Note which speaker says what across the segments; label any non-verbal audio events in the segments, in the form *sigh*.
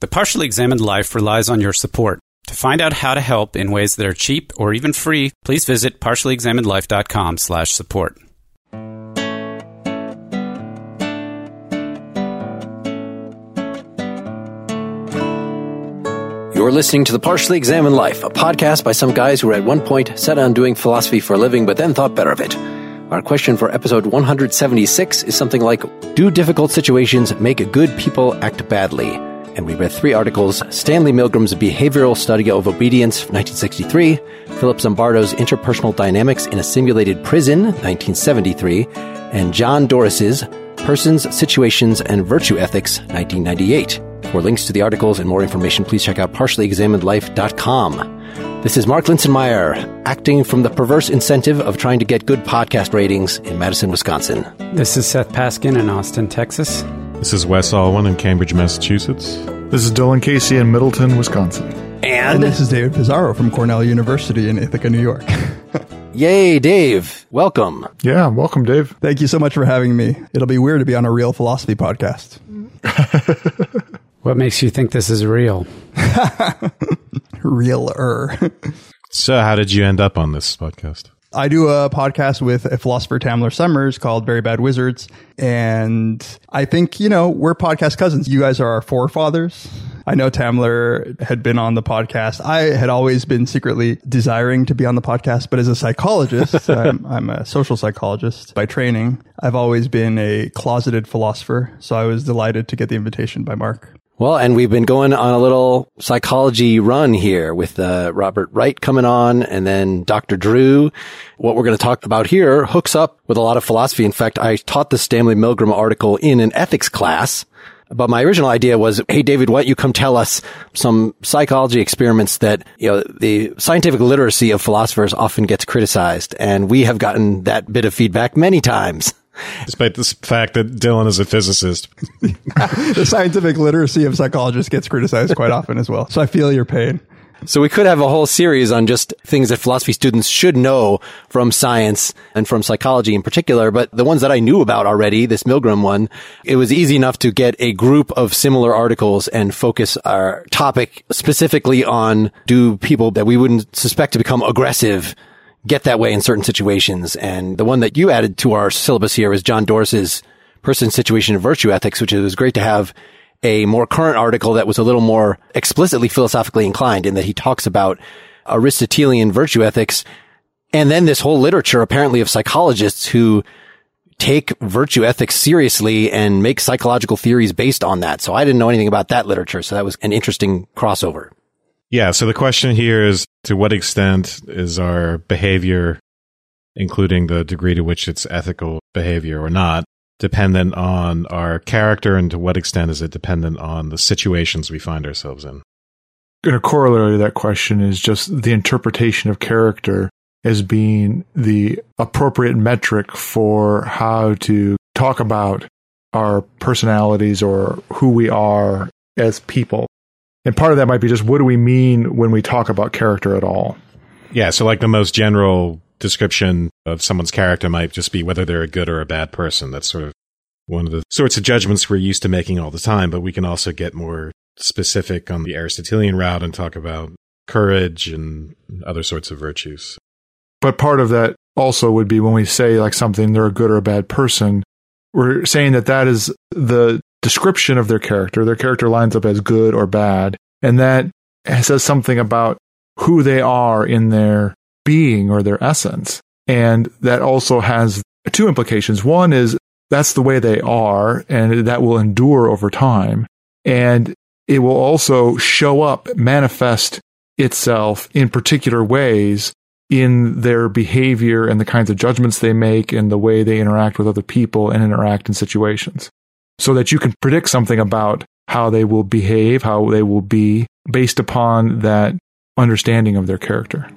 Speaker 1: The Partially Examined Life relies on your support. To find out how to help in ways that are cheap or even free, please visit partiallyexaminedlife.com slash support.
Speaker 2: You're listening to The Partially Examined Life, a podcast by some guys who at one point set on doing philosophy for a living but then thought better of it. Our question for episode 176 is something like Do difficult situations make good people act badly? And we read three articles Stanley Milgram's Behavioral Study of Obedience, 1963, Philip Zimbardo's Interpersonal Dynamics in a Simulated Prison, 1973, and John Doris's Persons, Situations, and Virtue Ethics, 1998. For links to the articles and more information, please check out partiallyexaminedlife.com. This is Mark Linsenmayer, acting from the perverse incentive of trying to get good podcast ratings in Madison, Wisconsin.
Speaker 1: This is Seth Paskin in Austin, Texas.
Speaker 3: This is Wes Alwan in Cambridge, Massachusetts.
Speaker 4: This is Dylan Casey in Middleton, Wisconsin.
Speaker 2: And,
Speaker 5: And this is David Pizarro from Cornell University in Ithaca, New York. *laughs*
Speaker 2: yay, Dave, welcome.
Speaker 4: Yeah, welcome, Dave.
Speaker 5: Thank you so much for having me. It'll be weird to be on a real philosophy podcast. *laughs*
Speaker 1: What makes you think this is real? *laughs*
Speaker 5: Realer.
Speaker 3: So, how did you end up on this podcast?
Speaker 5: I do a podcast with a philosopher, Tamler Sommers, called Very Bad Wizards. And I think, you know, we're podcast cousins. You guys are our forefathers. I know Tamler had been on the podcast. I had always been secretly desiring to be on the podcast, but as a psychologist, *laughs* I'm, I'm a social psychologist by training. I've always been a closeted philosopher. So I was delighted to get the invitation by Mark.
Speaker 2: Well, and we've been going on a little psychology run here with uh, Robert Wright coming on and then Dr. Drew. What we're going to talk about here hooks up with a lot of philosophy. In fact, I taught the Stanley Milgram article in an ethics class. But my original idea was, hey, David, why don't you come tell us some psychology experiments that, you know, the scientific literacy of philosophers often gets criticized. And we have gotten that bit of feedback many times. *laughs*
Speaker 3: Despite the fact that Dylan is a physicist. *laughs*
Speaker 5: the scientific literacy of psychologists gets criticized quite often as well. So I feel your pain.
Speaker 2: So we could have a whole series on just things that philosophy students should know from science and from psychology in particular. But the ones that I knew about already, this Milgram one, it was easy enough to get a group of similar articles and focus our topic specifically on do people that we wouldn't suspect to become aggressive get that way in certain situations. And the one that you added to our syllabus here is John Doris's person situation and virtue ethics, which it was great to have a more current article that was a little more explicitly philosophically inclined in that he talks about Aristotelian virtue ethics. And then this whole literature apparently of psychologists who take virtue ethics seriously and make psychological theories based on that. So I didn't know anything about that literature. So that was an interesting crossover.
Speaker 3: Yeah. So the question here is to what extent is our behavior, including the degree to which it's ethical behavior or not, dependent on our character and to what extent is it dependent on the situations we find ourselves in?
Speaker 4: And a corollary to that question is just the interpretation of character as being the appropriate metric for how to talk about our personalities or who we are as people. And part of that might be just what do we mean when we talk about character at all?
Speaker 3: Yeah. So like the most general description of someone's character might just be whether they're a good or a bad person. That's sort of one of the sorts of judgments we're used to making all the time, but we can also get more specific on the Aristotelian route and talk about courage and other sorts of virtues.
Speaker 4: But part of that also would be when we say like something they're a good or a bad person, we're saying that that is the description of their character. Their character lines up as good or bad, and that says something about who they are in their being or their essence. And that also has two implications. One is that's the way they are, and that will endure over time. And it will also show up, manifest itself in particular ways in their behavior and the kinds of judgments they make and the way they interact with other people and interact in situations. So that you can predict something about how they will behave, how they will be based upon that understanding of their character.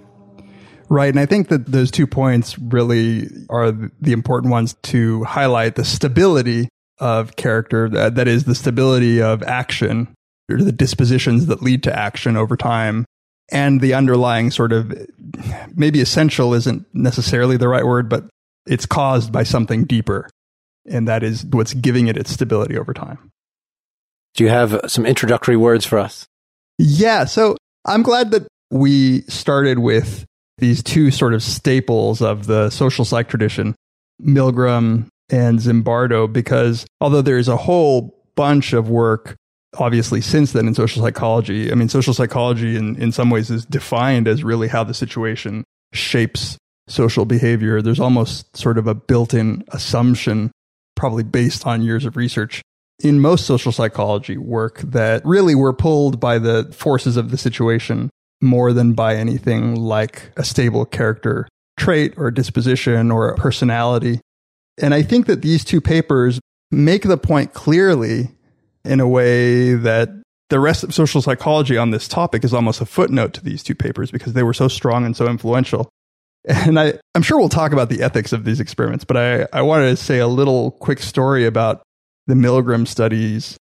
Speaker 5: Right. And I think that those two points really are the important ones to highlight the stability of character, that, that is, the stability of action, or the dispositions that lead to action over time, and the underlying sort of maybe essential isn't necessarily the right word, but it's caused by something deeper. And that is what's giving it its stability over time.
Speaker 2: Do you have some introductory words for us?
Speaker 5: Yeah. So I'm glad that we started with these two sort of staples of the social psych tradition, Milgram and Zimbardo, because although there is a whole bunch of work obviously since then in social psychology, I mean, social psychology in, in some ways is defined as really how the situation shapes social behavior. There's almost sort of a built in assumption, probably based on years of research in most social psychology work that really were pulled by the forces of the situation more than by anything like a stable character trait or disposition or personality. And I think that these two papers make the point clearly in a way that the rest of social psychology on this topic is almost a footnote to these two papers because they were so strong and so influential. And I, I'm sure we'll talk about the ethics of these experiments, but I, I wanted to say a little quick story about the Milgram studies.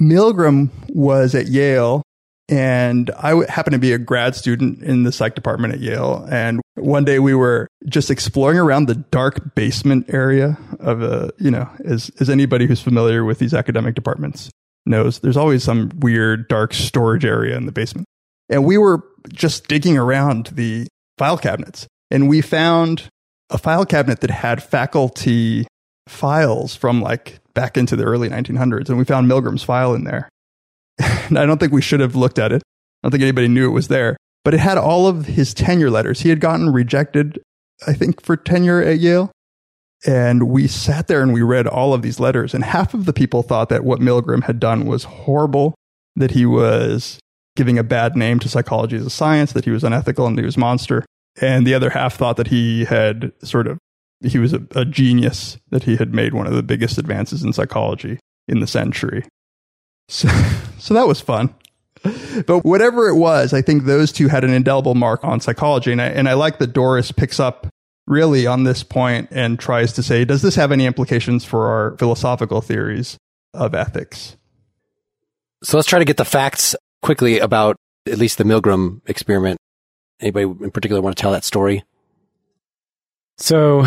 Speaker 5: Milgram was at Yale, and I happened to be a grad student in the psych department at Yale. And one day we were just exploring around the dark basement area of a, you know, as, as anybody who's familiar with these academic departments knows, there's always some weird dark storage area in the basement. And we were just digging around the file cabinets and we found a file cabinet that had faculty files from like back into the early 1900s, and we found Milgram's file in there. and *laughs* I don't think we should have looked at it. I don't think anybody knew it was there, but it had all of his tenure letters. He had gotten rejected, I think, for tenure at Yale. And we sat there and we read all of these letters. And half of the people thought that what Milgram had done was horrible, that he was giving a bad name to psychology as a science, that he was unethical and he was a monster. And the other half thought that he had sort of he was a, a genius that he had made one of the biggest advances in psychology in the century. So, *laughs* so that was fun. But whatever it was, I think those two had an indelible mark on psychology. And I, and I like that Doris picks up really on this point and tries to say, does this have any implications for our philosophical theories of ethics?
Speaker 2: So let's try to get the facts quickly about at least the Milgram experiment. Anybody in particular want to tell that story?
Speaker 1: So,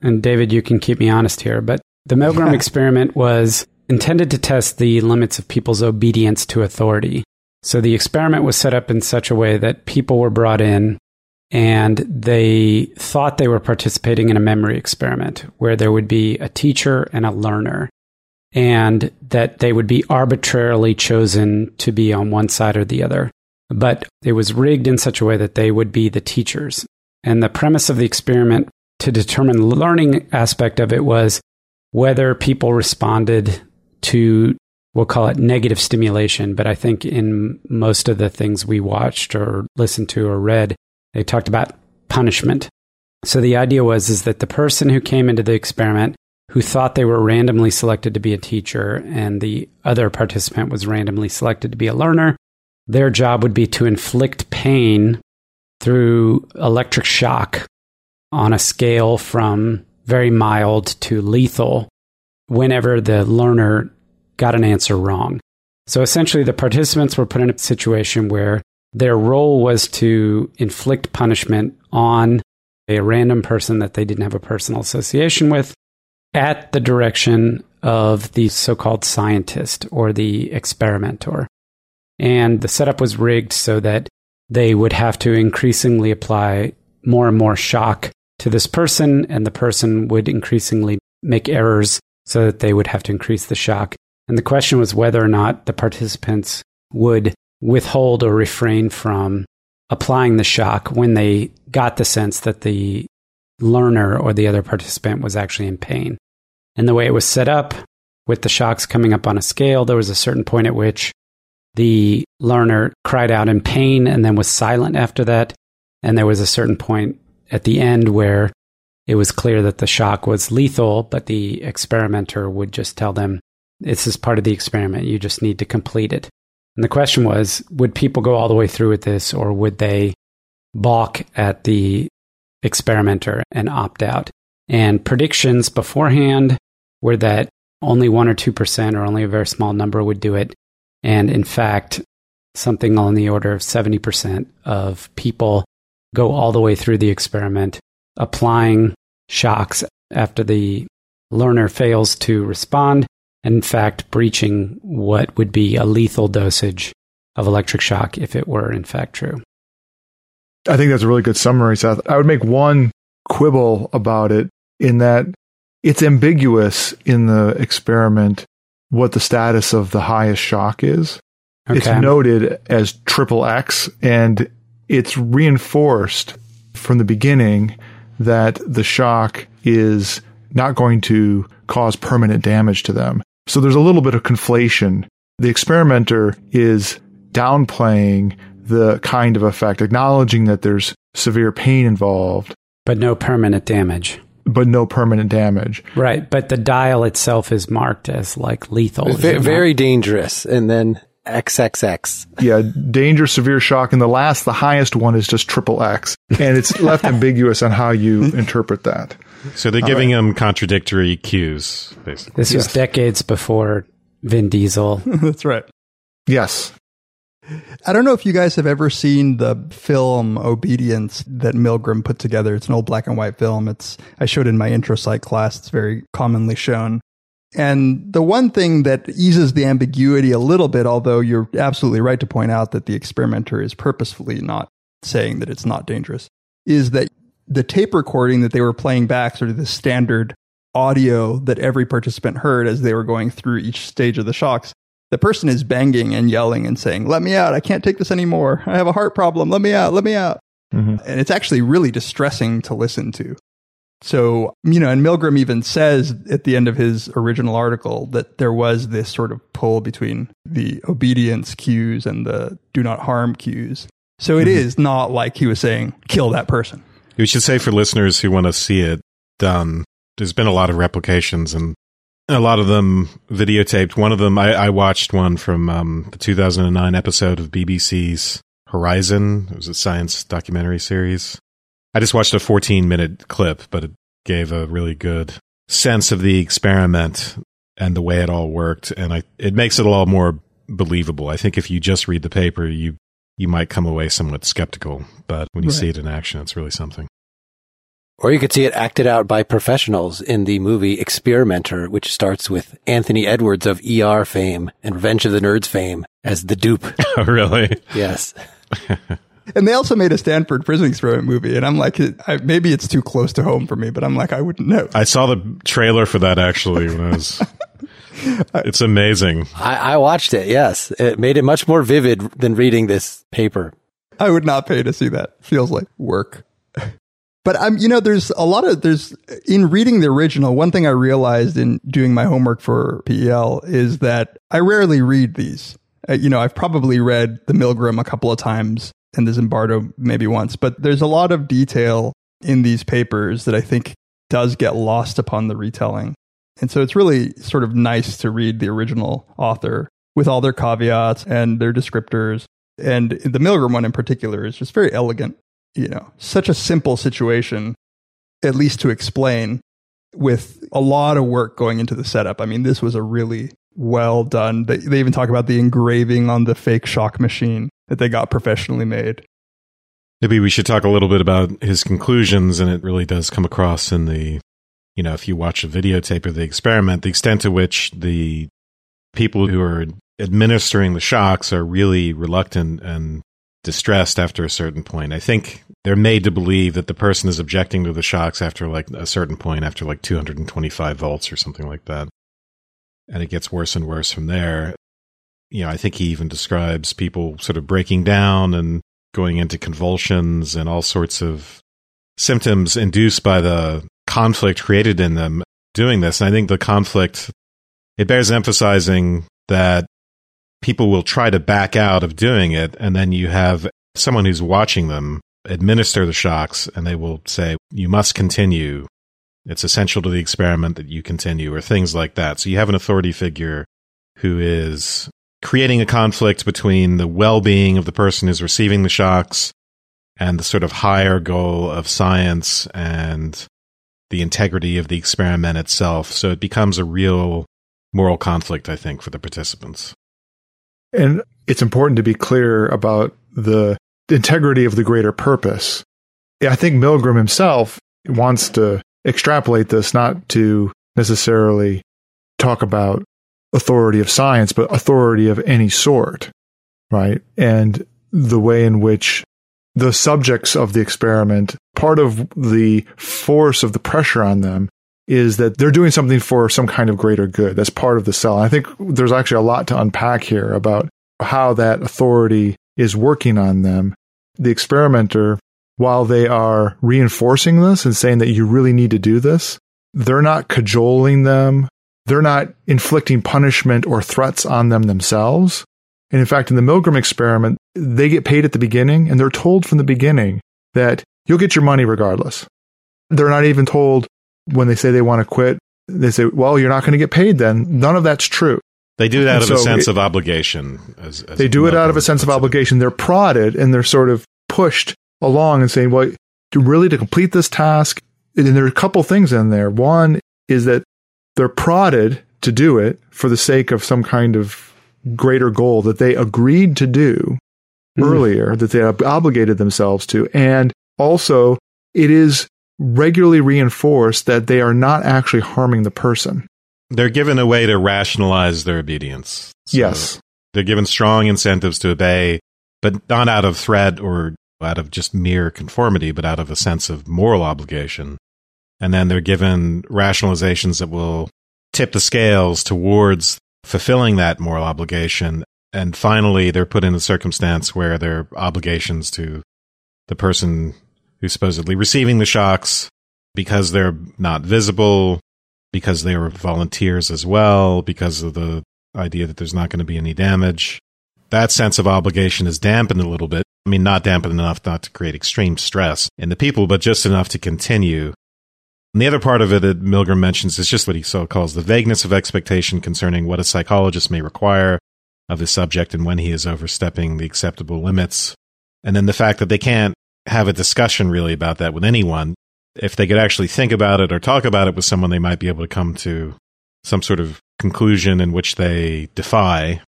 Speaker 1: and David, you can keep me honest here, but the Milgram *laughs* experiment was intended to test the limits of people's obedience to authority. So the experiment was set up in such a way that people were brought in and they thought they were participating in a memory experiment where there would be a teacher and a learner and that they would be arbitrarily chosen to be on one side or the other. But it was rigged in such a way that they would be the teachers and the premise of the experiment to determine the learning aspect of it was whether people responded to, we'll call it negative stimulation. But I think in most of the things we watched or listened to or read, they talked about punishment. So the idea was is that the person who came into the experiment who thought they were randomly selected to be a teacher and the other participant was randomly selected to be a learner, their job would be to inflict pain through electric shock on a scale from very mild to lethal whenever the learner got an answer wrong. So essentially, the participants were put in a situation where their role was to inflict punishment on a random person that they didn't have a personal association with at the direction of the so called scientist or the experimenter. And the setup was rigged so that they would have to increasingly apply more and more shock to this person, and the person would increasingly make errors so that they would have to increase the shock. And the question was whether or not the participants would withhold or refrain from applying the shock when they got the sense that the learner or the other participant was actually in pain. And the way it was set up, with the shocks coming up on a scale, there was a certain point at which the learner cried out in pain and then was silent after that. And there was a certain point at the end where it was clear that the shock was lethal, but the experimenter would just tell them, this is part of the experiment. You just need to complete it. And the question was, would people go all the way through with this or would they balk at the experimenter and opt out? And predictions beforehand were that only 1 or 2% or only a very small number would do it. And in fact, something on the order of 70% of people go all the way through the experiment, applying shocks after the learner fails to respond. and in fact breaching what would be a lethal dosage of electric shock if it were in fact true.
Speaker 4: I think that's a really good summary, Seth. I would make one quibble about it in that it's ambiguous in the experiment what the status of the highest shock is.
Speaker 1: Okay.
Speaker 4: It's noted as triple X and it's reinforced from the beginning that the shock is not going to cause permanent damage to them. So there's a little bit of conflation. The experimenter is downplaying the kind of effect, acknowledging that there's severe pain involved,
Speaker 1: but no permanent damage.
Speaker 4: But no permanent damage.
Speaker 1: Right, but the dial itself is marked as like lethal. is
Speaker 2: Ve-
Speaker 1: not?
Speaker 2: very dangerous. And then XXX.
Speaker 4: Yeah, danger, severe shock. And the last, the highest one is just triple X. And it's left ambiguous on how you interpret that.
Speaker 3: So they're giving him contradictory cues, basically.
Speaker 1: This was
Speaker 4: Yes.
Speaker 1: decades before Vin Diesel. *laughs*
Speaker 5: That's right.
Speaker 4: Yes.
Speaker 5: I don't know if you guys have ever seen the film Obedience that Milgram put together. It's an old black and white film. It's I showed in my intro psych class. It's very commonly shown. And the one thing that eases the ambiguity a little bit, although you're absolutely right to point out that the experimenter is purposefully not saying that it's not dangerous, is that the tape recording that they were playing back, sort of the standard audio that every participant heard as they were going through each stage of the shocks, the person is banging and yelling and saying, Let me out. I can't take this anymore. I have a heart problem. Let me out. Let me out.
Speaker 4: Mhm.
Speaker 5: And it's actually really distressing to listen to. So, you know, and Milgram even says at the end of his original article that there was this sort of pull between the obedience cues and the do not harm cues. So it is not like he was saying, kill that person.
Speaker 3: We should say for listeners who want to see it done, there's been a lot of replications and a lot of them videotaped. One of them, I, I watched one from um, the 2009 episode of BBC's Horizon. It was a science documentary series. I just watched a 14 minute clip, but it gave a really good sense of the experiment and the way it all worked. And I, it makes it a lot more believable. I think if you just read the paper, you, you might come away somewhat skeptical, but when you
Speaker 5: Right.
Speaker 3: see it in action, it's really something.
Speaker 2: Or you could see it acted out by professionals in the movie Experimenter, which starts with Anthony Edwards of ER fame and Revenge of the Nerds fame as the dupe. *laughs*
Speaker 3: Oh, really?
Speaker 2: yes. *laughs*
Speaker 5: And they also made a Stanford prison experiment movie. And I'm like, I, maybe it's too close to home for me, but I'm like, I wouldn't know.
Speaker 3: I saw the trailer for that actually when I was. *laughs* It's amazing.
Speaker 2: I, I watched it, yes. It made it much more vivid than reading this paper.
Speaker 5: I would not pay to see that. Feels like work. But I'm, you know, there's a lot of, there's, in reading the original, one thing I realized in doing my homework for PEL is that I rarely read these. Uh, you know, I've probably read the Milgram a couple of times and the Zimbardo maybe once, but there's a lot of detail in these papers that I think does get lost upon the retelling. And so it's really sort of nice to read the original author with all their caveats and their descriptors. And the Milgram one in particular is just very elegant. You know, such a simple situation, at least to explain, with a lot of work going into the setup. I mean, this was a really well done. They, they even talk about the engraving on the fake shock machine that they got professionally made.
Speaker 3: Maybe we should talk a little bit about his conclusions, and it really does come across in the, you know, if you watch a videotape of the experiment, the extent to which the people who are administering the shocks are really reluctant and distressed after a certain point. I think they're made to believe that the person is objecting to the shocks after like a certain point, after like 225 volts or something like that. And it gets worse and worse from there. You know, I think he even describes people sort of breaking down and going into convulsions and all sorts of symptoms induced by the conflict created in them doing this. And I think the conflict, it bears emphasizing that people will try to back out of doing it. And then you have someone who's watching them administer the shocks and they will say, you must continue. It's essential to the experiment that you continue or things like that. So you have an authority figure who is creating a conflict between the well-being of the person who's receiving the shocks and the sort of higher goal of science and the integrity of the experiment itself. So it becomes a real moral conflict, I think, for the participants.
Speaker 4: And it's important to be clear about the integrity of the greater purpose. I think Milgram himself wants to extrapolate this not to necessarily talk about authority of science, but authority of any sort, right? And the way in which the subjects of the experiment, part of the force of the pressure on them is that they're doing something for some kind of greater good. That's part of the sell. I think there's actually a lot to unpack here about how that authority is working on them. The experimenter, while they are reinforcing this and saying that you really need to do this, they're not cajoling them. They're not inflicting punishment or threats on them themselves. And in fact, in the Milgram experiment, they get paid at the beginning and they're told from the beginning that you'll get your money regardless. They're not even told when they say they want to quit, they say, well, you're not going to get paid then. None of that's true.
Speaker 3: They do that
Speaker 4: And
Speaker 3: out of a sense
Speaker 4: it-
Speaker 3: of obligation. As, as
Speaker 4: They do it out of a sense of obligation. They're prodded and they're sort of pushed along and saying, well, to really to complete this task, and there are a couple things in there. One is that they're prodded to do it for the sake of some kind of greater goal that they agreed to do
Speaker 1: Mhm.
Speaker 4: earlier, that they obligated themselves to. And also, it is regularly reinforce that they are not actually harming the person.
Speaker 3: They're given a way to rationalize their obedience. So
Speaker 4: yes.
Speaker 3: They're given strong incentives to obey, but not out of threat or out of just mere conformity, but out of a sense of moral obligation. And then they're given rationalizations that will tip the scales towards fulfilling that moral obligation. And finally, they're put in a circumstance where their obligations to the person who's supposedly receiving the shocks, because they're not visible, because they were volunteers as well, because of the idea that there's not going to be any damage. That sense of obligation is dampened a little bit. I mean, not dampened enough not to create extreme stress in the people, but just enough to continue. And the other part of it that Milgram mentions is just what he so calls the vagueness of expectation concerning what a psychologist may require of his subject and when he is overstepping the acceptable limits. And then the fact that they can't have a discussion really about that with anyone. If they could actually think about it or talk about it with someone, they might be able to come to some sort of conclusion in which they defy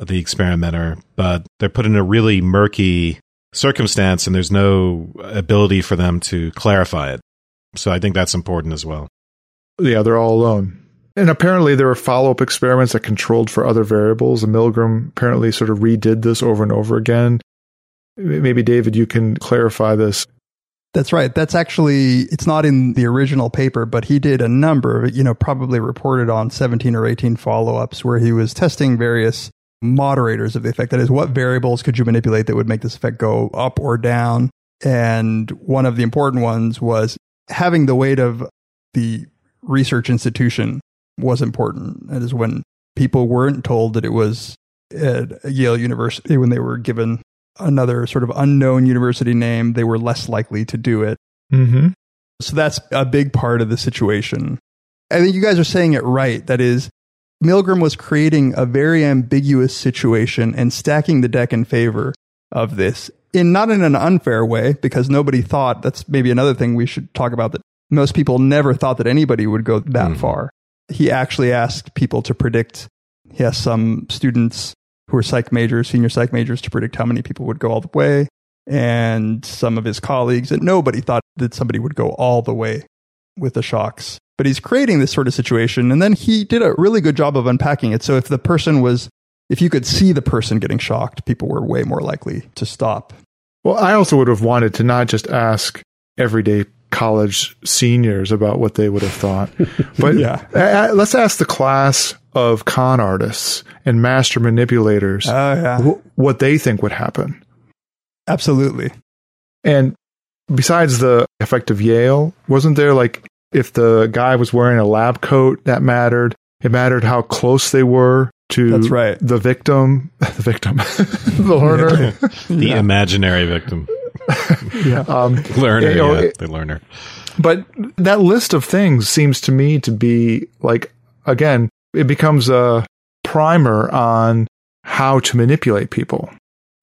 Speaker 3: the experimenter, but they're put in a really murky circumstance and there's no ability for them to clarify it. So I think that's important as well.
Speaker 4: Yeah, they're all alone. And apparently, there were follow up experiments that controlled for other variables. And Milgram apparently sort of redid this over and over again. Maybe, David, you can clarify this.
Speaker 5: That's right. That's actually, it's not in the original paper, but he did a number you know, probably reported on 17 or 18 follow ups where he was testing various moderators of the effect. That is, what variables could you manipulate that would make this effect go up or down? And one of the important ones was having the weight of the research institution was important. That is when people weren't told that it was at Yale University, when they were given another sort of unknown university name, they were less likely to do it.
Speaker 4: Mm-hmm.
Speaker 5: So that's a big part of the situation. I think you guys are saying it right. That is, Milgram was creating a very ambiguous situation and stacking the deck in favor of this in not in an unfair way, because nobody thought that's maybe another thing we should talk about that most people never thought that anybody would go that
Speaker 3: Mhm.
Speaker 5: far. He actually asked people to predict. He asked some students who were psych majors, senior psych majors, to predict how many people would go all the way, and some of his colleagues. And nobody thought that somebody would go all the way with the shocks. But he's creating this sort of situation. And then he did a really good job of unpacking it. So if the person was, if you could see the person getting shocked, people were way more likely to stop.
Speaker 4: Well, I also would have wanted to not just ask everyday college seniors about what they would have thought, *laughs* but
Speaker 5: Yeah.
Speaker 4: let's ask the class of con artists and master manipulators
Speaker 5: Oh, yeah.
Speaker 4: wh- what they think would happen.
Speaker 5: Absolutely.
Speaker 4: And besides the effect of Yale, wasn't there like if the guy was wearing a lab coat that mattered? It mattered how close they were to
Speaker 5: That's right.
Speaker 4: the victim, *laughs* the victim, *laughs* the learner. *laughs*
Speaker 3: The imaginary victim.
Speaker 5: Yeah.
Speaker 4: Um,
Speaker 3: Learner,
Speaker 4: You know,
Speaker 3: yeah,
Speaker 4: it-
Speaker 3: the learner.
Speaker 4: but that list of things seems to me to be like again, it becomes a primer on how to manipulate people.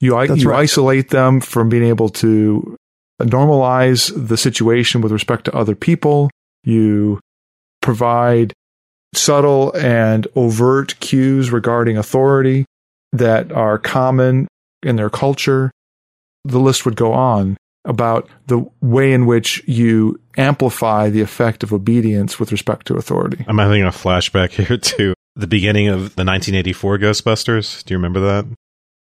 Speaker 4: You, i- you
Speaker 5: right.
Speaker 4: isolate them from being able to normalize the situation with respect to other people. You provide subtle and overt cues regarding authority that are common in their culture. The list would go on about the way in which you amplify the effect of obedience with respect to authority.
Speaker 3: I'm having a flashback *laughs* here to the beginning of the 1984 Ghostbusters. Do you remember that?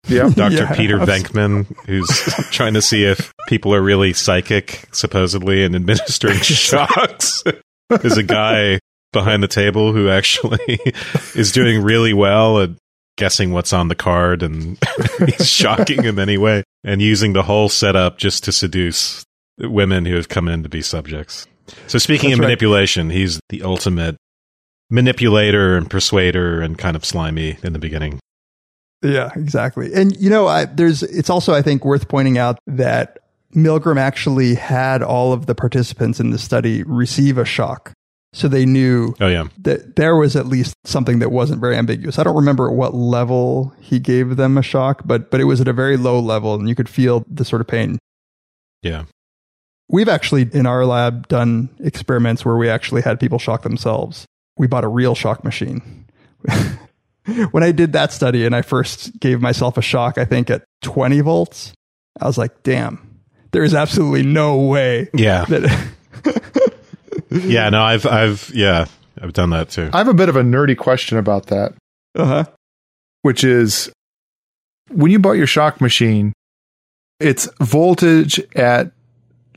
Speaker 4: Yeah.
Speaker 3: Dr. *laughs*
Speaker 5: Yeah.
Speaker 3: Peter Venkman, who's *laughs* trying to see if people are really psychic, supposedly, and administering shocks. There's a guy behind the table who actually is doing really well at guessing what's on the card, and *laughs* shocking in anyway, and using the whole setup just to seduce women who have come in to be subjects. So, speaking
Speaker 5: That's
Speaker 3: of
Speaker 5: right.
Speaker 3: manipulation, he's the ultimate manipulator and persuader and kind of slimy in the beginning.
Speaker 5: Yeah, exactly. And you know, I, there's it's also I think worth pointing out that Milgram actually had all of the participants in the study receive a shock. So they knew
Speaker 3: Oh, yeah.
Speaker 5: that there was at least something that wasn't very ambiguous. I don't remember at what level he gave them a shock, but but it was at a very low level and you could feel the sort of pain.
Speaker 3: Yeah.
Speaker 5: We've actually in our lab done experiments where we actually had people shock themselves. We bought a real shock machine. *laughs* when I did that study and I first gave myself a shock, I think at 20 volts, I was like, damn, there is absolutely no way
Speaker 3: Yeah.
Speaker 5: that.
Speaker 3: Yeah. No, I've, I've, yeah, I've done that too.
Speaker 4: I have a bit of a nerdy question about that,
Speaker 5: uh-huh.
Speaker 4: which is when you bought your shock machine, it's voltage at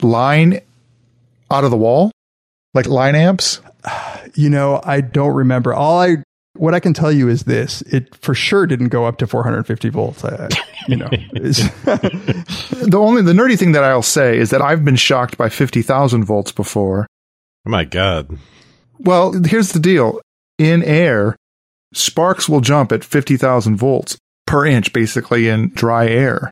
Speaker 4: line out of the wall, like line amps. *sighs*
Speaker 5: You know, I don't remember. All I, what I can tell you is this: it for sure didn't go up to 450 volts. I, I- you know, it's- *laughs*
Speaker 4: The only the nerdy thing that I'll say is that I've been shocked by fifty thousand volts before.
Speaker 3: Oh my God.
Speaker 4: Well, here's the deal: in air, sparks will jump at fifty thousand volts per inch, basically in dry air,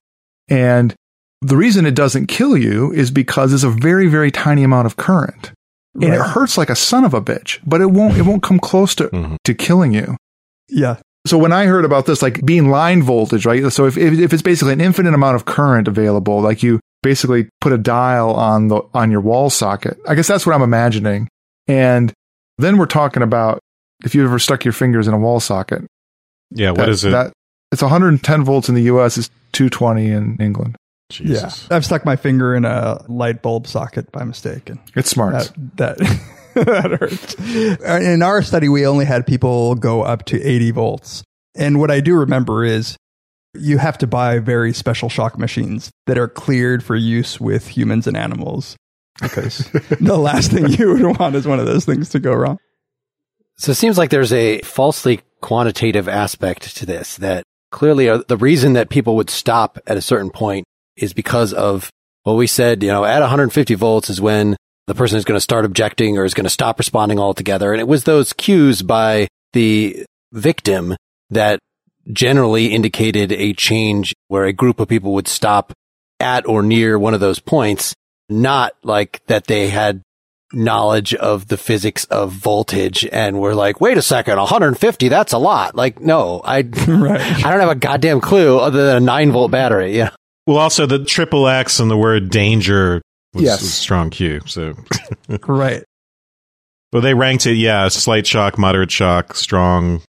Speaker 4: and the reason it doesn't kill you is because it's a very, very tiny amount of current. And it hurts like a son of a bitch, but it won't it won't come close to,
Speaker 3: Mhm.
Speaker 4: to killing you.
Speaker 5: yeah,
Speaker 4: So when I heard about this, like being line voltage, right? So if, if if it's basically an infinite amount of current available, like you basically put a dial on the on your wall socket. I guess that's what I'm imagining. And then we're talking about if you ever stuck your fingers in a wall socket.
Speaker 3: Yeah. What
Speaker 4: that-
Speaker 3: is it?
Speaker 4: That it's 110 volts in the U.S. It's 220 in England.
Speaker 3: Jesus.
Speaker 5: yeah. I've stuck my finger in a light bulb socket by mistake, and
Speaker 4: It's smart.
Speaker 5: that that *laughs* that hurt. In our study, we only had people go up to 80 volts. And what I do remember is you have to buy very special shock machines that are cleared for use with humans and animals because *laughs* the last thing you would want is one of those things to go wrong.
Speaker 2: So it seems like there's a falsely quantitative aspect to this that clearly uh, the reason that people would stop at a certain point is because of what we said, you know, at 150 volts is when the person is going to start objecting or is going to stop responding altogether. And it was those cues by the victim that generally indicated a change where a group of people would stop at or near one of those points, not like that they had knowledge of the physics of voltage and we're like, wait a second, 150, that's a lot. Like, no, I, *laughs* *laughs*
Speaker 5: Right.
Speaker 2: I don't have a goddamn clue other than a nine volt battery. Yeah.
Speaker 3: Well, also the triple X and the word danger was
Speaker 4: Yes.
Speaker 3: a strong cue. So,
Speaker 5: Right. *laughs*
Speaker 3: well, they ranked it, yeah, slight shock, moderate shock, strong,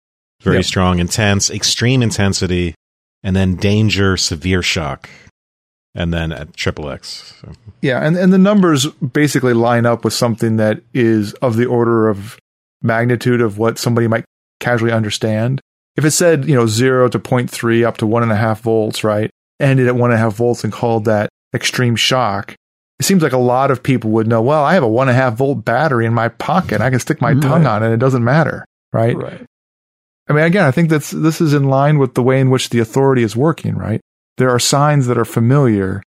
Speaker 3: very
Speaker 4: Yep.
Speaker 3: strong, intense, extreme intensity, and then danger, severe shock, and then at triple X. So,
Speaker 4: Yeah, and, and the numbers basically line up with something that is of the order of magnitude of what somebody might casually understand. If it said, you know, zero to 0.3 up to one and a half volts, right? Ended at one and a half volts and called that extreme shock. It seems like a lot of people would know, well, I have a one and a half volt battery in my pocket. I can stick my tongue on it. It doesn't matter. Right.
Speaker 5: Right.
Speaker 4: I mean, again, I think that's, this is in line with the way in which the authority is working, right? There are signs that are familiar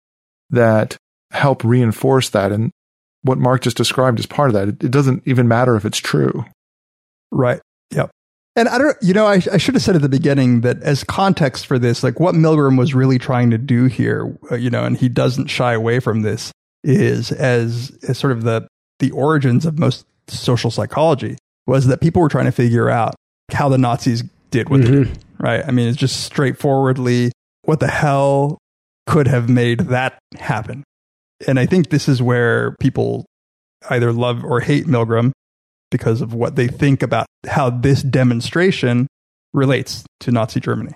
Speaker 4: that help reinforce that. And what Mark just described is part of that. It, it doesn't even matter if it's true.
Speaker 5: Right. Yep. And I don't, you know, I, I should have said at the beginning that as context for this, like what Milgram was really trying to do here, uh, you know, and he doesn't shy away from this, is as, as sort of the the origins of most social psychology was that people were trying to figure out how the Nazis did what they did, right? I mean, it's just straightforwardly what the hell could have made that happen. And I think this is where people either love or hate Milgram because of what they think about how this demonstration relates to Nazi Germany.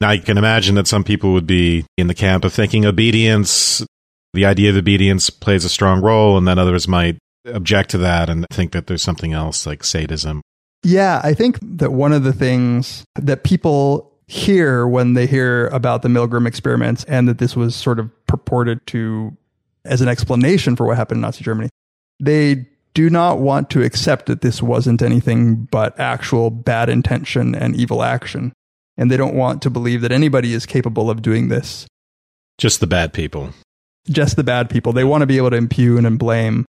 Speaker 3: Now, you can imagine that some people would be in the camp of thinking obedience, the idea of obedience plays a strong role, and then others might object to that and think that there's something else like sadism.
Speaker 5: Yeah, I think that one of the things that people hear when they hear about the Milgram experiments and that this was sort of purported to as an explanation for what happened in Nazi Germany, they do not want to accept that this wasn't anything but actual bad intention and evil action. And they don't want to believe that anybody is capable of doing this.
Speaker 3: Just the bad people.
Speaker 5: Just the bad people. They want to be able to impugn and blame.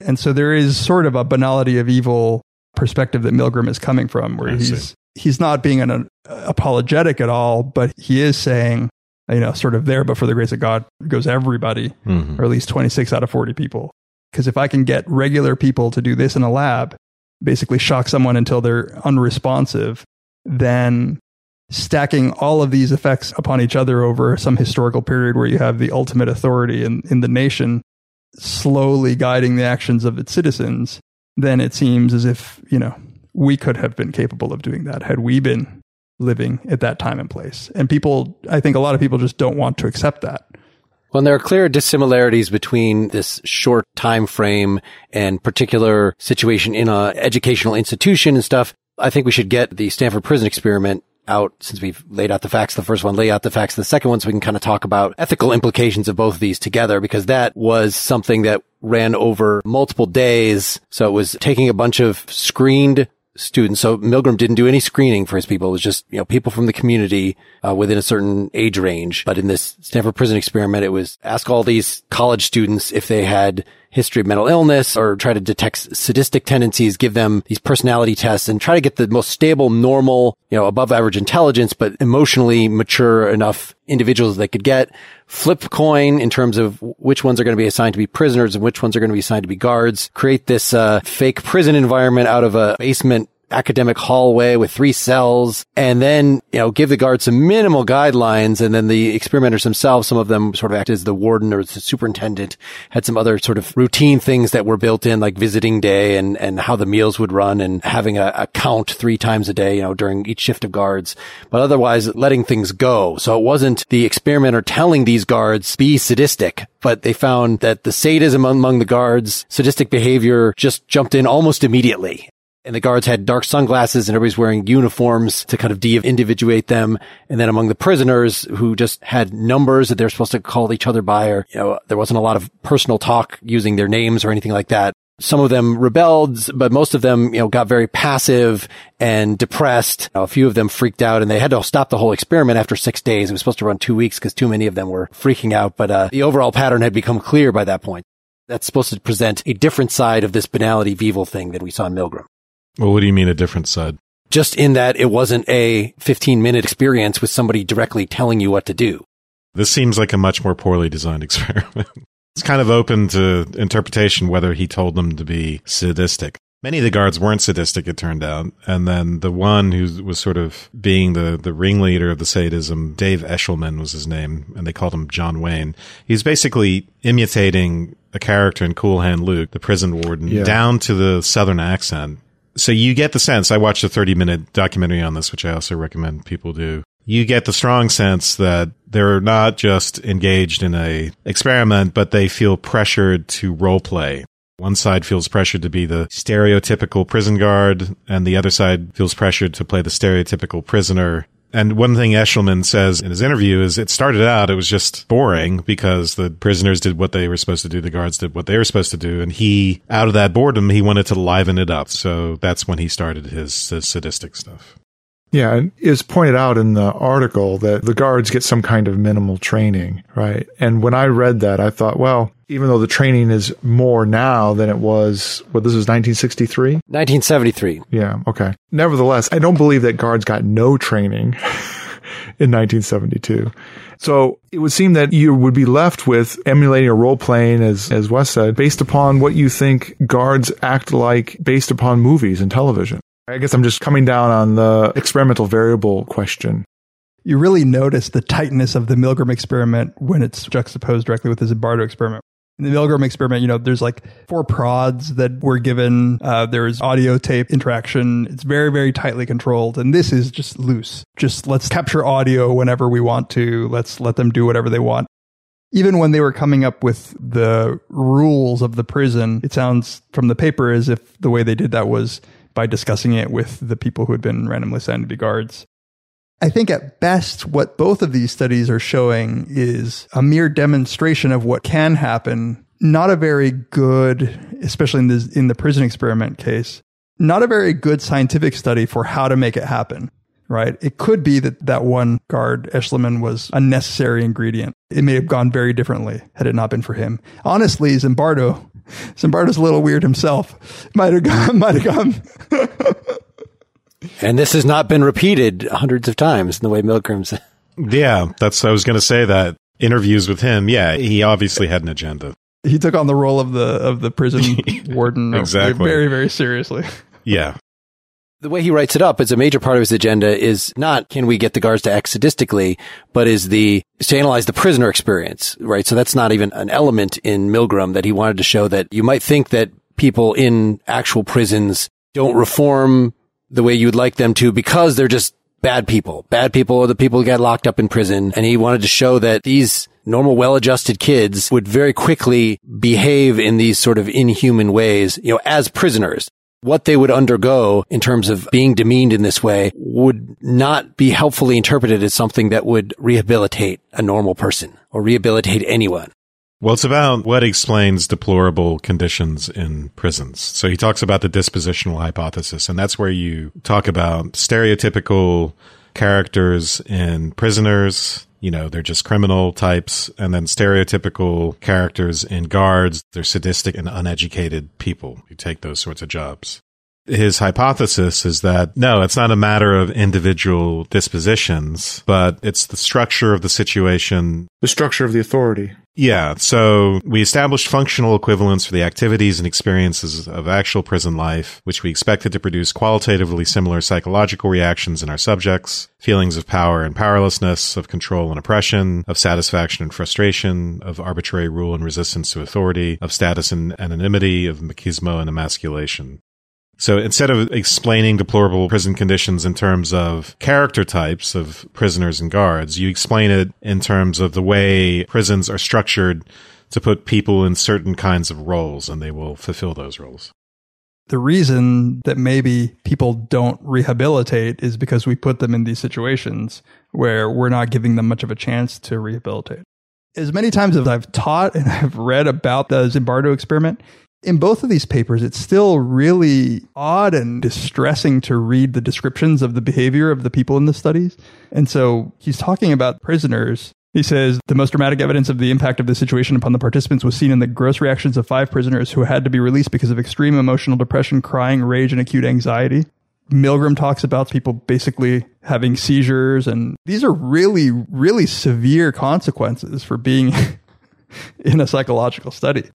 Speaker 5: And so there is sort of a banality of evil perspective that Milgram is coming from, where
Speaker 3: I
Speaker 5: he's
Speaker 3: see.
Speaker 5: he's not being an, uh, apologetic at all, but he is saying, you know, sort of there, but for the grace of God goes everybody,
Speaker 3: Mhm.
Speaker 5: or at least 26 out of 40 people. Because if I can get regular people to do this in a lab, basically shock someone until they're unresponsive, then stacking all of these effects upon each other over some historical period where you have the ultimate authority in, in the nation slowly guiding the actions of its citizens, then it seems as if, you know, we could have been capable of doing that had we been living at that time and place. And people, I think a lot of people just don't want to accept that.
Speaker 2: Well, there are clear dissimilarities between this short time frame and particular situation in a educational institution and stuff. I think we should get the Stanford prison experiment out since we've laid out the facts. The first one, lay out the facts. The second one, so we can kind of talk about ethical implications of both of these together, because that was something that ran over multiple days. So it was taking a bunch of screened students. So Milgram didn't do any screening for his people. It was just, you know, people from the community uh, within a certain age range. But in this Stanford prison experiment, it was ask all these college students if they had history of mental illness or try to detect sadistic tendencies, give them these personality tests and try to get the most stable, normal, you know, above average intelligence, but emotionally mature enough individuals they could get. Flip coin in terms of which ones are going to be assigned to be prisoners and which ones are going to be assigned to be guards. Create this uh, fake prison environment out of a basement academic hallway with three cells and then, you know, give the guards some minimal guidelines. And then the experimenters themselves, some of them sort of act as the warden or the superintendent, had some other sort of routine things that were built in, like visiting day and, and how the meals would run and having a, a count three times a day, you know, during each shift of guards, but otherwise letting things go. So it wasn't the experimenter telling these guards be sadistic, but they found that the sadism among the guards, sadistic behavior just jumped in almost immediately and the guards had dark sunglasses and everybody's wearing uniforms to kind of de-individuate them. And then among the prisoners who just had numbers that they're supposed to call each other by or, you know, there wasn't a lot of personal talk using their names or anything like that. Some of them rebelled, but most of them, you know, got very passive and depressed. You know, a few of them freaked out and they had to stop the whole experiment after six days. It was supposed to run two weeks because too many of them were freaking out. But, uh, the overall pattern had become clear by that point. That's supposed to present a different side of this banality of evil thing that we saw in Milgram
Speaker 3: Well, what do you mean a different side?
Speaker 2: just in that it wasn't a 15 minute experience with somebody directly telling you what to do.
Speaker 3: This seems like a much more poorly designed *laughs* experiment. it's kind of open to interpretation whether he told them to be sadistic. Many of the guards weren't sadistic, it turned out. And then the one who was sort of being the, the ringleader of the sadism, Dave Eshleman was his name, and they called him John Wayne. He's basically imitating a character in Cool Hand Luke, the prison warden,
Speaker 4: Yeah.
Speaker 3: down to the southern accent. So you get the sense, I watched a 30 minute documentary on this, which I also recommend people do. You get the strong sense that they're not just engaged in a experiment, but they feel pressured to role play. One side feels pressured to be the stereotypical prison guard, and the other side feels pressured to play the stereotypical prisoner. And one thing Eshleman says in his interview is it started out, it was just boring because the prisoners did what they were supposed to do, the guards did what they were supposed to do, and he, out of that boredom, he wanted to liven it up. So that's when he started his, his sadistic stuff.
Speaker 4: Yeah, and it's pointed out in the article that the guards get some kind of minimal training, right? And when I read that, I thought, well, even though the training is more now than it was, what this was 1963?
Speaker 2: 1973.
Speaker 4: Yeah, okay. Nevertheless, I don't believe that guards got no training *laughs* in 1972. So it would seem that you would be left with emulating a role playing, as, as Wes said, based upon what you think guards act like based upon movies and television. I guess I'm just coming down on the experimental variable question.
Speaker 5: You really notice the tightness of the Milgram experiment when it's juxtaposed directly with the Zimbardo experiment. In the Milgram experiment, you know, there's like four prods that were given. Uh, there's audio tape interaction. It's very, very tightly controlled. And this is just loose. Just let's capture audio whenever we want to. Let's let them do whatever they want. Even when they were coming up with the rules of the prison, it sounds from the paper as if the way they did that was by discussing it with the people who had been randomly assigned to be guards. I think at best, what both of these studies are showing is a mere demonstration of what can happen. Not a very good, especially in, this, in the prison experiment case, not a very good scientific study for how to make it happen, right? It could be that that one guard, Eshleman, was a necessary ingredient. It may have gone very differently had it not been for him. Honestly, Zimbardo, *laughs* Zimbardo's a little weird himself. Might have gone, *laughs* might have gone.
Speaker 2: And this has not been repeated hundreds of times in the way Milgram's.
Speaker 3: Yeah, that's, I was going to say that interviews with him. Yeah, he obviously had an agenda.
Speaker 5: He took on the role of the, of the prison *laughs* warden
Speaker 3: Exactly.
Speaker 5: very, very seriously.
Speaker 3: Yeah.
Speaker 2: The way he writes it up as a major part of his agenda is not can we get the guards to act sadistically, but is the is to analyze the prisoner experience, right? So that's not even an element in Milgram that he wanted to show that you might think that people in actual prisons don't reform the way you would like them to because they're just bad people. Bad people are the people who get locked up in prison. And he wanted to show that these normal, well-adjusted kids would very quickly behave in these sort of inhuman ways, you know, as prisoners what they would undergo in terms of being demeaned in this way would not be helpfully interpreted as something that would rehabilitate a normal person or rehabilitate anyone.
Speaker 3: Well, it's about what explains deplorable conditions in prisons. So he talks about the dispositional hypothesis, and that's where you talk about stereotypical characters in prisoners. You know, they're just criminal types, and then stereotypical characters in guards. They're sadistic and uneducated people who take those sorts of jobs his hypothesis is that no, it's not a matter of individual dispositions, but it's the structure of the situation.
Speaker 4: The structure of the authority.
Speaker 3: Yeah. So we established functional equivalents for the activities and experiences of actual prison life, which we expected to produce qualitatively similar psychological reactions in our subjects, feelings of power and powerlessness, of control and oppression, of satisfaction and frustration, of arbitrary rule and resistance to authority, of status and anonymity, of machismo and emasculation. So instead of explaining deplorable prison conditions in terms of character types of prisoners and guards, you explain it in terms of the way prisons are structured to put people in certain kinds of roles and they will fulfill those roles.
Speaker 5: The reason that maybe people don't rehabilitate is because we put them in these situations where we're not giving them much of a chance to rehabilitate. As many times as I've taught and *laughs* I've read about the Zimbardo experiment, in both of these papers, it's still really odd and distressing to read the descriptions of the behavior of the people in the studies. And so he's talking about prisoners. He says the most dramatic evidence of the impact of the situation upon the participants was seen in the gross reactions of five prisoners who had to be released because of extreme emotional depression, crying, rage, and acute anxiety. Milgram talks about people basically having seizures, and these are really, really severe consequences for being *laughs* in a psychological study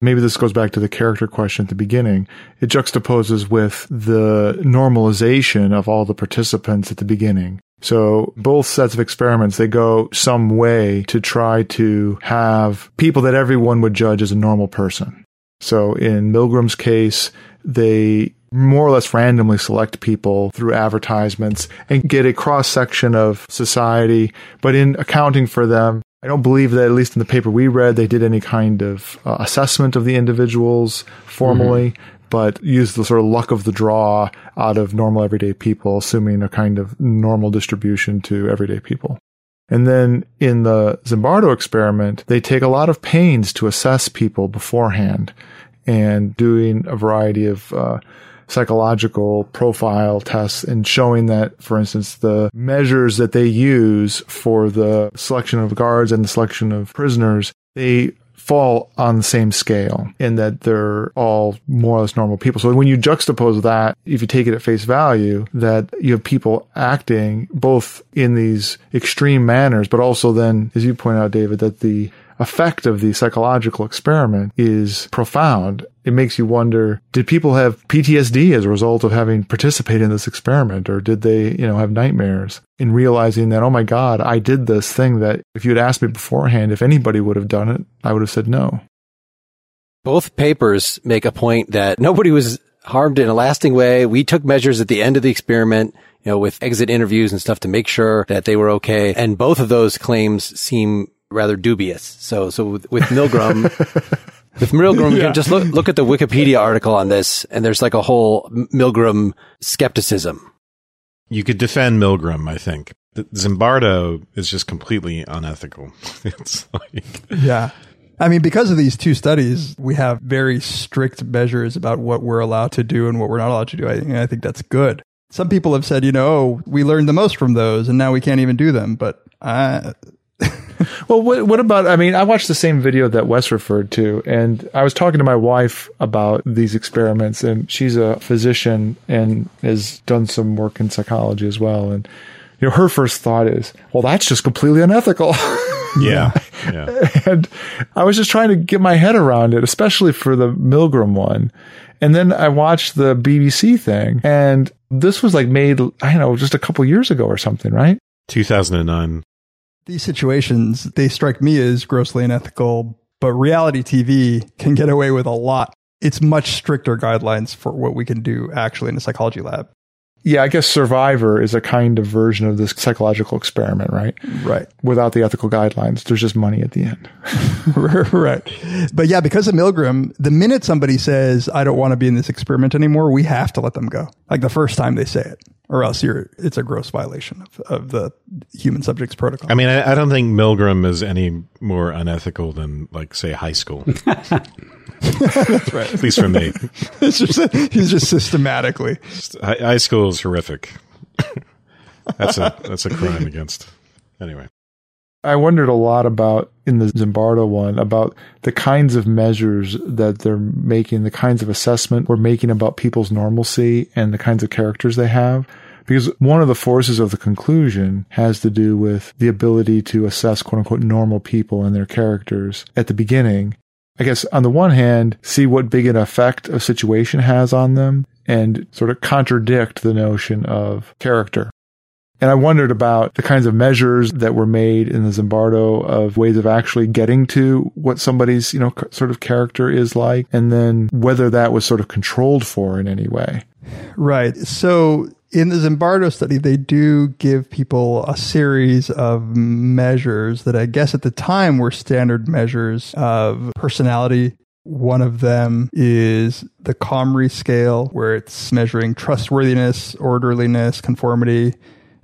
Speaker 4: maybe this goes back to the character question at the beginning. It juxtaposes with the normalization of all the participants at the beginning. So both sets of experiments, they go some way to try to have people that everyone would judge as a normal person. So in Milgram's case, they more or less randomly select people through advertisements and get a cross section of society. But in accounting for them, I don't believe that, at least in the paper we read, they did any kind of uh, assessment of the individuals formally, mm-hmm. but used the sort of luck of the draw out of normal everyday people, assuming a kind of normal distribution to everyday people. And then in the Zimbardo experiment, they take a lot of pains to assess people beforehand and doing a variety of uh, psychological profile tests and showing that, for instance, the measures that they use for the selection of guards and the selection of prisoners, they fall on the same scale in that they're all more or less normal people. So when you juxtapose that, if you take it at face value, that you have people acting both in these extreme manners, but also then, as you point out, David, that the effect of the psychological experiment is profound. It makes you wonder, did people have PTSD as a result of having participated in this experiment? Or did they, you know, have nightmares in realizing that, oh my God, I did this thing that if you had asked me beforehand, if anybody would have done it, I would have said no.
Speaker 2: Both papers make a point that nobody was harmed in a lasting way. We took measures at the end of the experiment, you know, with exit interviews and stuff to make sure that they were okay. And both of those claims seem rather dubious. So, so with, with Milgram, *laughs* With Milgram, you can just look, look at the Wikipedia article on this, and there's like a whole Milgram skepticism.
Speaker 3: You could defend Milgram, I think. Zimbardo is just completely unethical. *laughs* it's like,
Speaker 5: Yeah. I mean, because of these two studies, we have very strict measures about what we're allowed to do and what we're not allowed to do. I, I think that's good. Some people have said, you know, oh, we learned the most from those and now we can't even do them. But I,
Speaker 4: Well, what, what about? I mean, I watched the same video that Wes referred to, and I was talking to my wife about these experiments, and she's a physician and has done some work in psychology as well. And you know, her first thought is, "Well, that's just completely unethical." *laughs*
Speaker 3: yeah. Yeah.
Speaker 4: and I was just trying to get my head around it, especially for the Milgram one. And then I watched the BBC thing, and this was like made, I don't know, just a couple years ago or something, right?
Speaker 3: 2009.
Speaker 5: These situations, they strike me as grossly unethical, but reality TV can get away with a lot. It's much stricter guidelines for what we can do actually in a psychology lab.
Speaker 4: Yeah, I guess Survivor is a kind of version of this psychological experiment, right?
Speaker 5: Right.
Speaker 4: Without the ethical guidelines, there's just money at the end. *laughs* *laughs*
Speaker 5: right. But yeah, because of Milgram, the minute somebody says, I don't want to be in this experiment anymore, we have to let them go. Like the first time they say it, or else you're, it's a gross violation of, of the human subjects protocol.
Speaker 3: I mean, I, I don't think Milgram is any more unethical than, like, say, high school. *laughs*
Speaker 5: That's right.
Speaker 3: At least for me. *laughs*
Speaker 5: It's just, he's just systematically.
Speaker 3: High, high school is horrific. *laughs* that's a that's a crime against. Anyway,
Speaker 4: I wondered a lot about in the Zimbardo one about the kinds of measures that they're making, the kinds of assessment we're making about people's normalcy and the kinds of characters they have. Because one of the forces of the conclusion has to do with the ability to assess quote unquote normal people and their characters at the beginning. I guess on the one hand, see what big an effect a situation has on them and sort of contradict the notion of character. And I wondered about the kinds of measures that were made in the Zimbardo of ways of actually getting to what somebody's, you know, sort of character is like, and then whether that was sort of controlled for in any way.
Speaker 5: Right. So in the Zimbardo study, they do give people a series of measures that I guess at the time were standard measures of personality. One of them is the Comrey scale, where it's measuring trustworthiness, orderliness, conformity,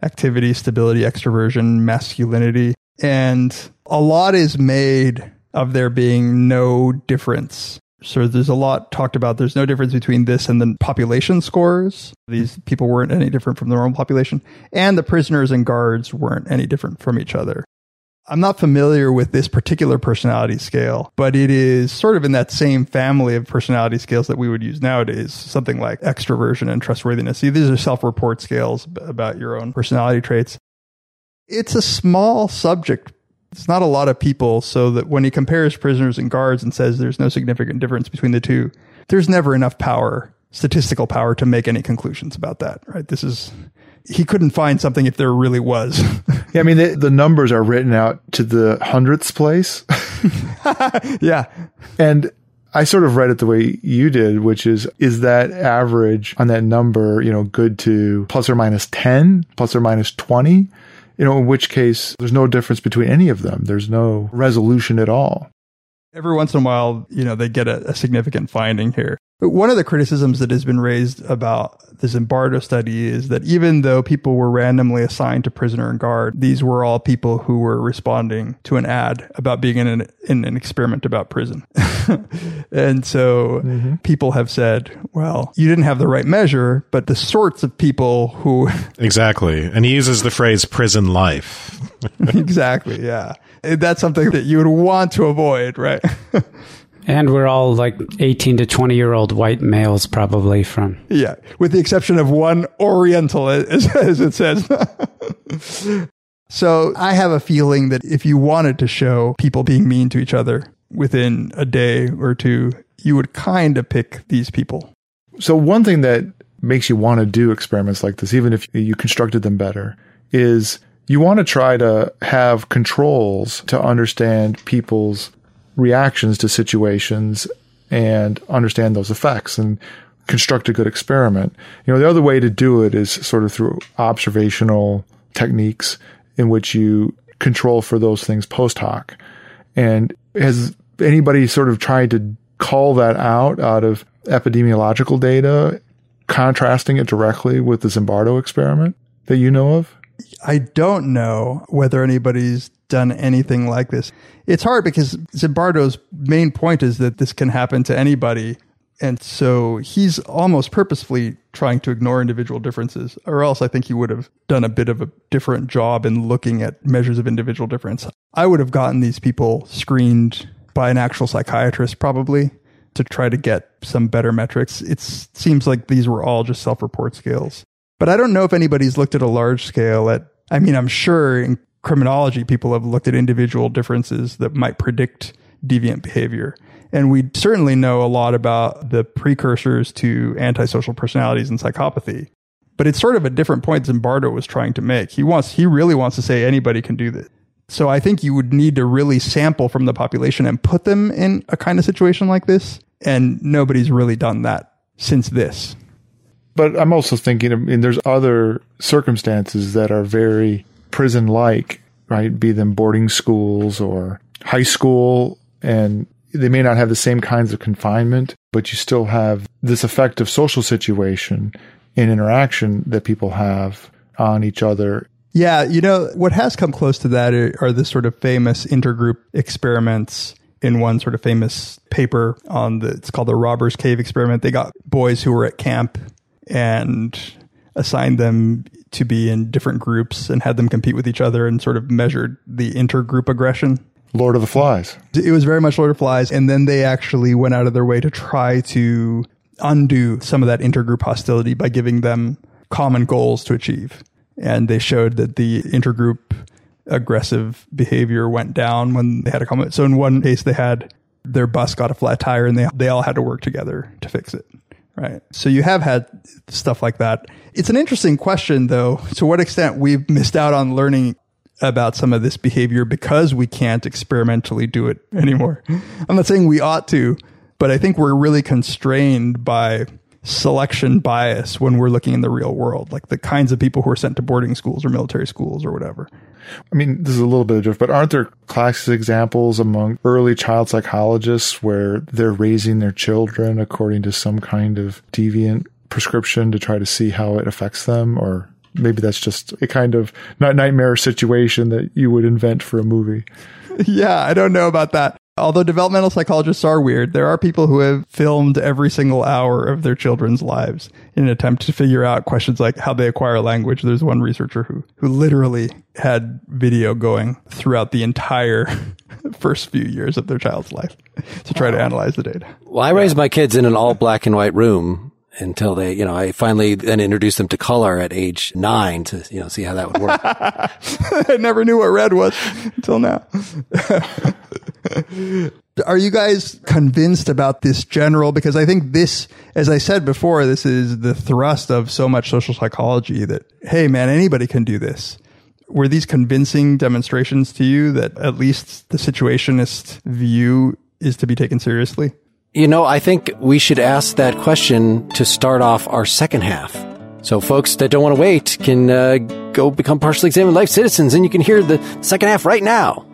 Speaker 5: activity, stability, extroversion, masculinity. And a lot is made of there being no difference so there's a lot talked about. There's no difference between this and the population scores. These people weren't any different from the normal population, and the prisoners and guards weren't any different from each other. I'm not familiar with this particular personality scale, but it is sort of in that same family of personality scales that we would use nowadays, something like extroversion and trustworthiness. See, these are self report scales about your own personality traits. It's a small subject it's not a lot of people, so that when he compares prisoners and guards and says there's no significant difference between the two, there's never enough power, statistical power, to make any conclusions about that, right? This is, he couldn't find something if there really was. *laughs*
Speaker 4: yeah, I mean, the, the numbers are written out to the hundredths place. *laughs*
Speaker 5: yeah.
Speaker 4: And I sort of read it the way you did, which is, is that average on that number, you know, good to plus or minus 10, plus or minus 20? you know, in which case there's no difference between any of them. There's no resolution at all.
Speaker 5: Every once in a while, you know, they get a, a significant finding here. But one of the criticisms that has been raised about the Zimbardo study is that even though people were randomly assigned to prisoner and guard, these were all people who were responding to an ad about being in an, in an experiment about prison. *laughs* and so mm-hmm. people have said, well, you didn't have the right measure, but the sorts of people who.
Speaker 3: exactly. And he uses the phrase prison life. *laughs*
Speaker 5: exactly. Yeah. That's something that you would want to avoid, right? *laughs*
Speaker 1: And we're all like 18 to 20 year old white males, probably from.
Speaker 5: Yeah, with the exception of one Oriental, as, *laughs* as it says. *laughs* so I have a feeling that if you wanted to show people being mean to each other within a day or two, you would kind of pick these people.
Speaker 4: So, one thing that makes you want to do experiments like this, even if you constructed them better, is you want to try to have controls to understand people's reactions to situations and understand those effects and construct a good experiment. You know, the other way to do it is sort of through observational techniques in which you control for those things post hoc. And has anybody sort of tried to call that out out of epidemiological data, contrasting it directly with the Zimbardo experiment that you know of?
Speaker 5: I don't know whether anybody's done anything like this. It's hard because Zimbardo's main point is that this can happen to anybody. And so he's almost purposefully trying to ignore individual differences, or else I think he would have done a bit of a different job in looking at measures of individual difference. I would have gotten these people screened by an actual psychiatrist probably to try to get some better metrics. It seems like these were all just self report scales. But I don't know if anybody's looked at a large scale at, I mean, I'm sure in criminology, people have looked at individual differences that might predict deviant behavior. And we certainly know a lot about the precursors to antisocial personalities and psychopathy. But it's sort of a different point bardo was trying to make. He wants, he really wants to say anybody can do this. So I think you would need to really sample from the population and put them in a kind of situation like this. And nobody's really done that since this.
Speaker 4: But I'm also thinking, I mean, there's other circumstances that are very prison like, right? Be them boarding schools or high school. And they may not have the same kinds of confinement, but you still have this effective social situation and interaction that people have on each other.
Speaker 5: Yeah. You know, what has come close to that are, are the sort of famous intergroup experiments in one sort of famous paper on the, it's called the Robbers Cave experiment. They got boys who were at camp and assigned them to be in different groups and had them compete with each other and sort of measured the intergroup aggression.
Speaker 4: Lord of the Flies.
Speaker 5: It was very much Lord of the Flies. And then they actually went out of their way to try to undo some of that intergroup hostility by giving them common goals to achieve. And they showed that the intergroup aggressive behavior went down when they had a common. So in one case, they had their bus got a flat tire and they, they all had to work together to fix it. Right. So you have had stuff like that. It's an interesting question, though, to what extent we've missed out on learning about some of this behavior because we can't experimentally do it *laughs* anymore. I'm not saying we ought to, but I think we're really constrained by selection bias when we're looking in the real world, like the kinds of people who are sent to boarding schools or military schools or whatever.
Speaker 4: I mean, this is a little bit different, but aren't there classic examples among early child psychologists where they're raising their children according to some kind of deviant prescription to try to see how it affects them? Or maybe that's just a kind of not nightmare situation that you would invent for a movie. *laughs*
Speaker 5: Yeah, I don't know about that. Although developmental psychologists are weird, there are people who have filmed every single hour of their children's lives in an attempt to figure out questions like how they acquire language. There's one researcher who, who literally had video going throughout the entire *laughs* first few years of their child's life to try to analyze the data.
Speaker 2: Well, I raised my kids in an all black and white room until they, you know, I finally then introduced them to color at age nine to, you know, see how that would work. *laughs*
Speaker 5: I never knew what red was until now. *laughs* Are you guys convinced about this general? Because I think this, as I said before, this is the thrust of so much social psychology that, hey man, anybody can do this. Were these convincing demonstrations to you that at least the situationist view is to be taken seriously?
Speaker 2: You know, I think we should ask that question to start off our second half. So folks that don't want to wait can uh, go become partially examined life citizens and you can hear the second half right now.